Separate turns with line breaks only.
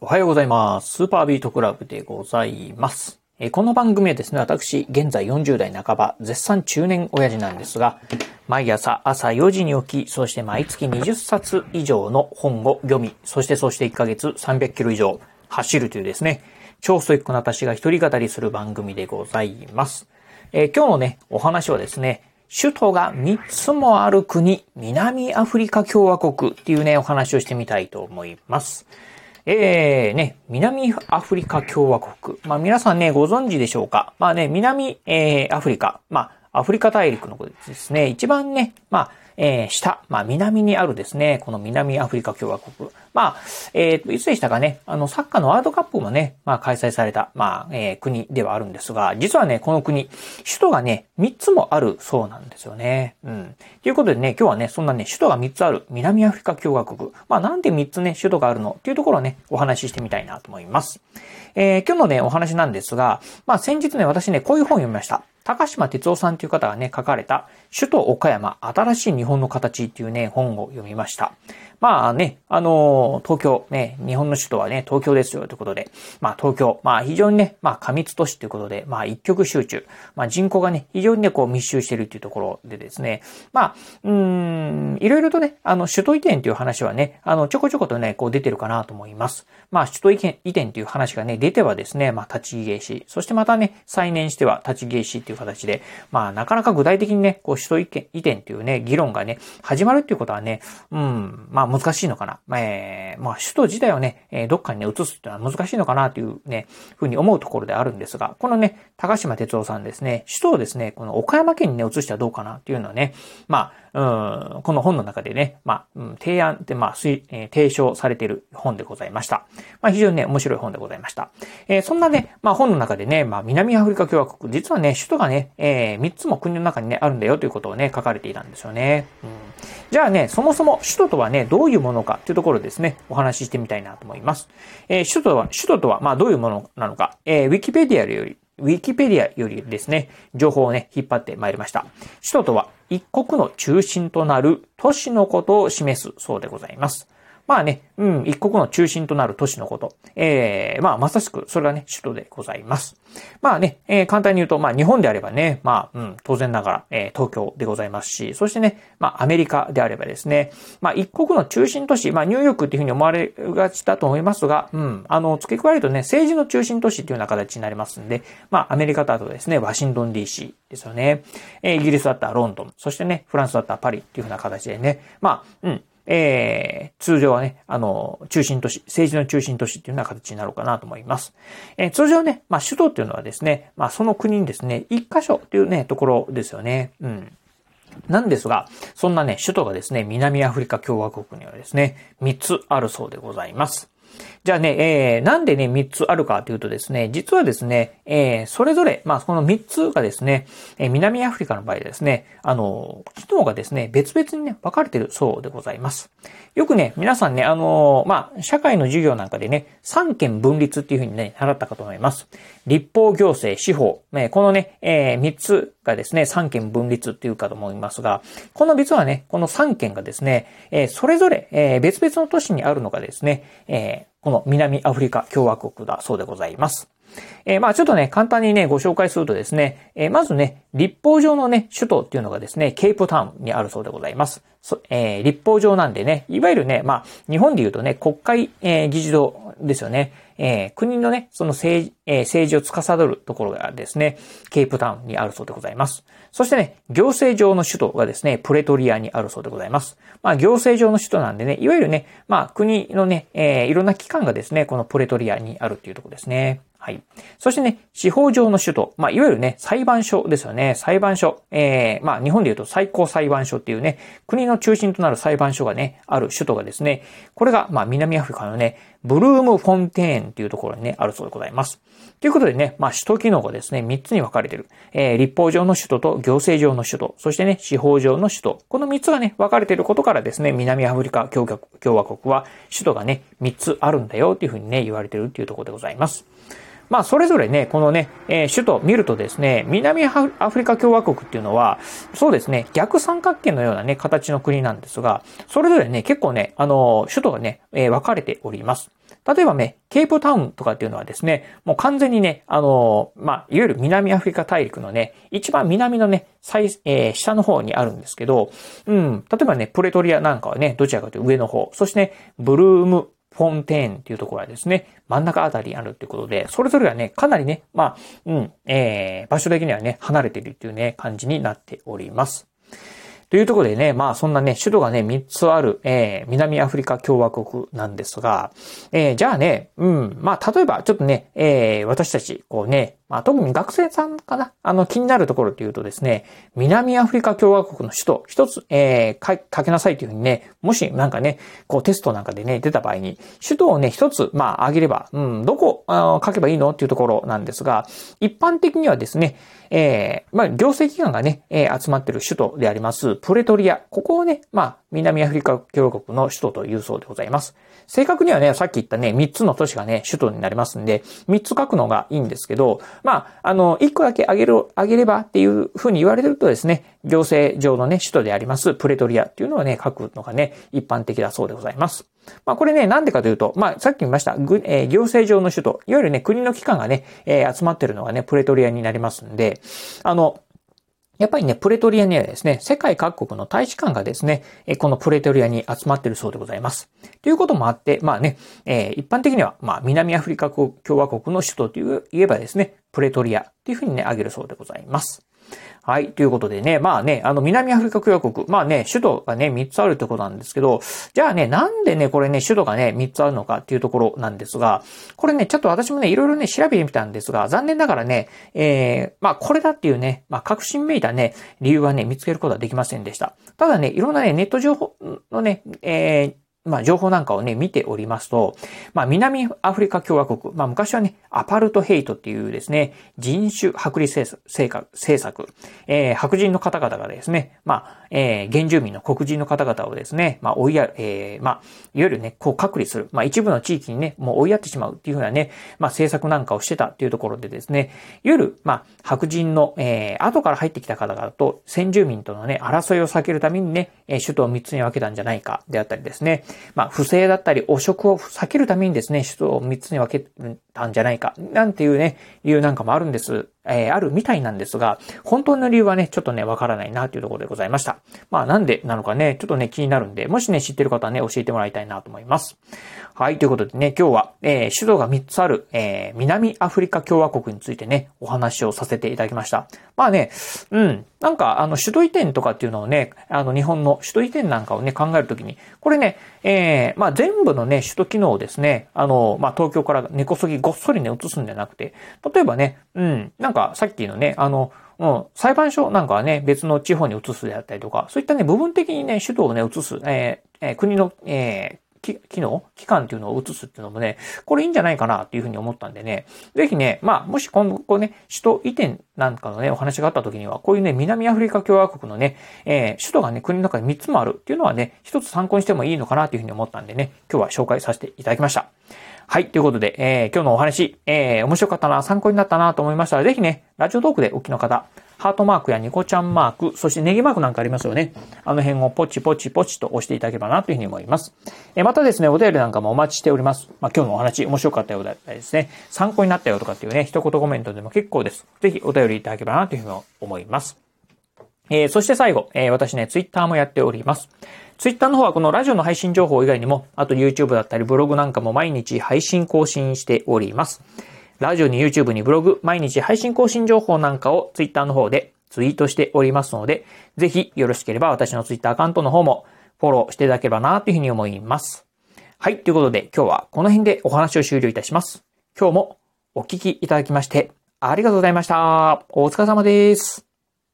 おはようございます。スーパービートクラブでございます。えこの番組はですね、私、現在40代半ば、絶賛中年親父なんですが、毎朝朝4時に起き、そして毎月20冊以上の本を読み、そしてそして1ヶ月300キロ以上走るというですね、超ストイックな私が一人語りする番組でございます。え今日のね、お話はですね、首都が3つもある国、南アフリカ共和国っていうね、お話をしてみたいと思います。えー、ね、南アフリカ共和国。まあ皆さんね、ご存知でしょうか？まあね、南、えー、アフリカ。まあ、アフリカ大陸のことですね。一番ね、まあ、えー、下、まあ南にあるですね、この南アフリカ共和国。まあ、えー、いつでしたかね、あの、サッカーのワールドカップもね、まあ開催された、まあ、えー、国ではあるんですが、実はね、この国、首都がね、3つもあるそうなんですよね。うん。ということでね、今日はね、そんなね、首都が3つある南アフリカ共和国。まあ、なんで3つね、首都があるの？っていうところをね、お話ししてみたいなと思います。えー、今日のね、お話なんですが、まあ、先日ね、私ね、こういう本を読みました。高島哲夫さんという方がね、書かれた、首都岡山、新しい日本の形っていうね、本を読みました。まあね、あのー東京、ね、日本の首都はね、東京ですよということで、まあ東京、まあ非常にね、まあ過密都市ということで、まあ一極集中、まあ人口がね、非常にね、こう密集しているっていうところでですね、まあ、うん、いろいろとね、あの、首都移転という話はね、あの、ちょこちょことね、こう出てるかなと思います。まあ首都移転移転という話がね、出てはですね、まあ立ち消し、そしてまたね、再燃しては立ち消しっていう形で、まあなかなか具体的にね、こう首都移転移転っていうね、議論がね、始まるっていうことはね、うん、まあ難しいのかな。えーまあ首都自体をね、えーどっかにね、移すっていうのは難しいのかなというね、ふうに思うところであるんですが、このね、高島哲夫さんですね、首都をですね、この岡山県にね、移してはどうかなっていうのはね、まあ、うん、この本の中でね、まあ、うん提案って、まあ、推えー提唱されている本でございました。まあ、非常にね、面白い本でございました。えーそんなね、まあ、本の中でね、まあ、南アフリカ共和国、実はね、首都がね、えー、3つも国の中にね、あるんだよということをね、書かれていたんですよね。うん、じゃあね、そもそも首都とはね、どどういうものかというところですね、お話ししてみたいなと思います。えー首都は、首都とは、まあ、どういうものなのか、えーウィキペディアより、ウィキペディアよりですね、情報をね、引っ張ってまいりました。首都とは、一国の中心となる都市のことを示すそうでございます。まあね、うん、一国の中心となる都市のこと。えー、まあ、まさしく、それがね、首都でございます。まあね、えー簡単に言うと、まあ、日本であればね、まあ、うん、当然ながら、えー東京でございますし、そしてね、まあ、アメリカであればですね、まあ、一国の中心都市、まあ、ニューヨークっていうふうに思われがちだと思いますが、うん、あの、付け加えるとね、政治の中心都市っていうような形になりますんで、まあ、アメリカだとですね、ワシントン DC ですよね。えーイギリスだったらロンドン、そしてね、フランスだったらパリっていうふうな形でね、まあ、うん、えー、通常はね、あの、中心都市、政治の中心都市っていうような形になろうかなと思います。えー通常ね、まあ、首都っていうのはですね、まあ、その国にですね、一箇所っていうね、ところですよね。うん。なんですが、そんなね、首都がですね、南アフリカ共和国にはですね、3つあるそうでございます。じゃあね、えー、なんでね、3つあるかというとですね、実はですね、えー、それぞれ、まあ、この3つがですね、えー南アフリカの場合ですね、あの、機能がですね、別々にね、分かれてるそうでございます。よくね、皆さんね、あのまあ、社会の授業なんかでね、三権分立っていうふうにね、習ったかと思います。立法行政、司法、ね、このね、えー、3つがですね、三権分立っていうかと思いますが、この実はね、この三権がですね、えーそれぞれ、えー別々の都市にあるのがですね、えーこの南アフリカ共和国だそうでございます。えーまあちょっとね、簡単にね、ご紹介するとですね、えーまずね、立法上のね、首都っていうのがですね、ケープタウンにあるそうでございます。そえー立法上なんでね、いわゆるね、まあ、日本で言うとね、国会、え議事堂ですよね。えー国のね、その政治、えー政治を司るところがですね、ケープタウンにあるそうでございます。そしてね、行政上の首都がですね、プレトリアにあるそうでございます。まあ、行政上の首都なんでね、いわゆるね、まあ、国のね、えーいろんな機関がですね、このプレトリアにあるっていうところですね。はい。そしてね、司法上の首都。まあ、いわゆるね、裁判所ですよね。裁判所。えー、まあ、日本で言うと最高裁判所っていうね、国の中心となる裁判所がね、ある首都がですね、これが、まあ、南アフリカのね、ブルームフォンテーンっていうところにね、あるそうでございます。ということでね、まあ、首都機能がですね、3つに分かれている。えー、立法上の首都と行政上の首都、そしてね、司法上の首都。この3つがね、分かれていることからですね、南アフリカ共和国共和国は、首都がね、3つあるんだよっていうふうにね、言われてるっていうところでございます。まあ、それぞれね、このね、えー首都見るとですね、南アフリカ共和国っていうのは、そうですね、逆三角形のようなね、形の国なんですが、それぞれね、結構ね、あの、首都がね、えー分かれております。例えばね、ケープタウンとかっていうのはですね、もう完全にね、あのまあ、いわゆる南アフリカ大陸のね、一番南のね、最、えー、下の方にあるんですけど、うん、例えばね、プレトリアなんかはね、どちらかというと上の方、そしてね、ブルームフォンテーンっていうところはですね、真ん中あたりにあるっていうことで、それぞれはね、かなりね、まあ、うん、えー、場所的にはね、離れているっていうね、感じになっております。というところでね、まあそんなね、首都がね、3つある、えー、南アフリカ共和国なんですが、えー、じゃあね、うん、まあ例えばちょっとね、えー、私たち、こうね、まあ特に学生さんかな、あの気になるところというとですね、南アフリカ共和国の首都、一つ、えー、書けなさいというふうにね、もしなんかね、こうテストなんかでね、出た場合に、首都をね、一つ、まあ挙げれば、うん、どこ書けばいいのっていうところなんですが、一般的にはですね、えー、まあ行政機関がね、えー、集まってる首都であります、プレトリア、ここをね、まあ、南アフリカ共和国の首都というそうでございます。正確にはね、さっき言ったね、3つの都市がね、首都になりますんで、3つ書くのがいいんですけど、まあ、あの、1個だけ挙げる、挙げればっていうふうに言われてるとですね、行政上のね、首都であります、プレトリアっていうのをね、書くのがね、一般的だそうでございます。まあ、これね、なんでかというと、まあ、さっき言いました、えー、行政上の首都、いわゆるね、国の機関がね、えー、集まってるのがね、プレトリアになりますんで、あの、やっぱりね、プレトリアにはですね、世界各国の大使館がですね、このプレトリアに集まっているそうでございます。ということもあって、まあね、えー、一般的には、まあ、南アフリカ共和国の首都という言えばですね、プレトリアというふうにね、挙げるそうでございます。はい。ということでね、まあね、あの、南アフリカ共和国、まあね、首都がね、3つあるってことなんですけど、じゃあね、なんでね、これね、首都がね、3つあるのかっていうところなんですが、これね、ちょっと私もね、いろいろね、調べてみたんですが、残念ながらね、えー、まあ、これだっていうね、まあ、確信めいたね、理由はね、見つけることはできませんでした。ただね、いろんなね、ネット情報のね、えー、まあ、情報なんかをね、見ておりますと、まあ、南アフリカ共和国、まあ、昔はね、アパルトヘイトっていうですね、人種剥離政策、えー、白人の方々がですね、まあ、えー、原住民の黒人の方々をですね、まあ、追いや、えー、まあ、いわゆるね、こう隔離する、まあ、一部の地域にね、もう追いやってしまうっていうふうなね、まあ、政策なんかをしてたっていうところでですね、いわゆる、まあ、白人の、えー、後から入ってきた方々と先住民とのね、争いを避けるためにね、首都を3つに分けたんじゃないか、であったりですね、まあ、不正だったり汚職を避けるためにですね、首都を3つに分けたんじゃないか、なんていうね、理由なんかもあるんです。えー、あるみたいなんですが、本当の理由はね、ちょっとね、わからないなというところでございました。まあ、なんでなのかね、ちょっとね、気になるんで、もしね、知ってる方はね、教えてもらいたいなと思います。はい、ということでね、今日は、えー、首都が3つある、えー、南アフリカ共和国についてね、お話をさせていただきました。まあね、うん、なんか、あの、首都移転とかっていうのをね、あの、日本の首都移転なんかをね、考えるときに、これね、えー、まあ全部のね、首都機能をですね、あの、まあ東京から根こそぎごっそりね、移すんじゃなくて、例えばね、うん、なんかさっきのね、あの、うん、裁判所なんかはね、別の地方に移すであったりとか、そういったね、部分的にね、首都をね、移す、えーえー、国の、えー、機能機関っていうのを移すっていうのもね、これいいんじゃないかなっていうふうに思ったんでね、ぜひね、まあ、もし今後ね、首都移転なんかのね、お話があった時には、こういうね、南アフリカ共和国のね、えー、首都がね、国の中に3つもあるっていうのはね、一つ参考にしてもいいのかなっていうふうに思ったんでね、今日は紹介させていただきました。はい。ということで、えー、今日のお話、えー、面白かったな、参考になったなと思いましたら、ぜひね、ラジオトークでお聞きの方、ハートマークやニコちゃんマーク、そしてネギマークなんかありますよね。あの辺をポチポチポチと押していただければなというふうに思います。えーまたですね、お便りなんかもお待ちしております。まあ、今日のお話面白かったようだったりですね、参考になったよとかっていうね、一言コメントでも結構です。ぜひお便りいただければなというふうに思います。えー、そして最後、えー、私ね、ツイッターもやっております。ツイッターの方はこのラジオの配信情報以外にも、あと YouTube だったりブログなんかも毎日配信更新しております。ラジオに YouTube にブログ、毎日配信更新情報なんかを Twitter の方でツイートしておりますので、ぜひよろしければ私のツイッターアカウントの方もフォローしていただければなというふうに思います。はい。ということで今日はこの辺でお話を終了いたします。今日もお聞きいただきましてありがとうございました。お疲れ様です。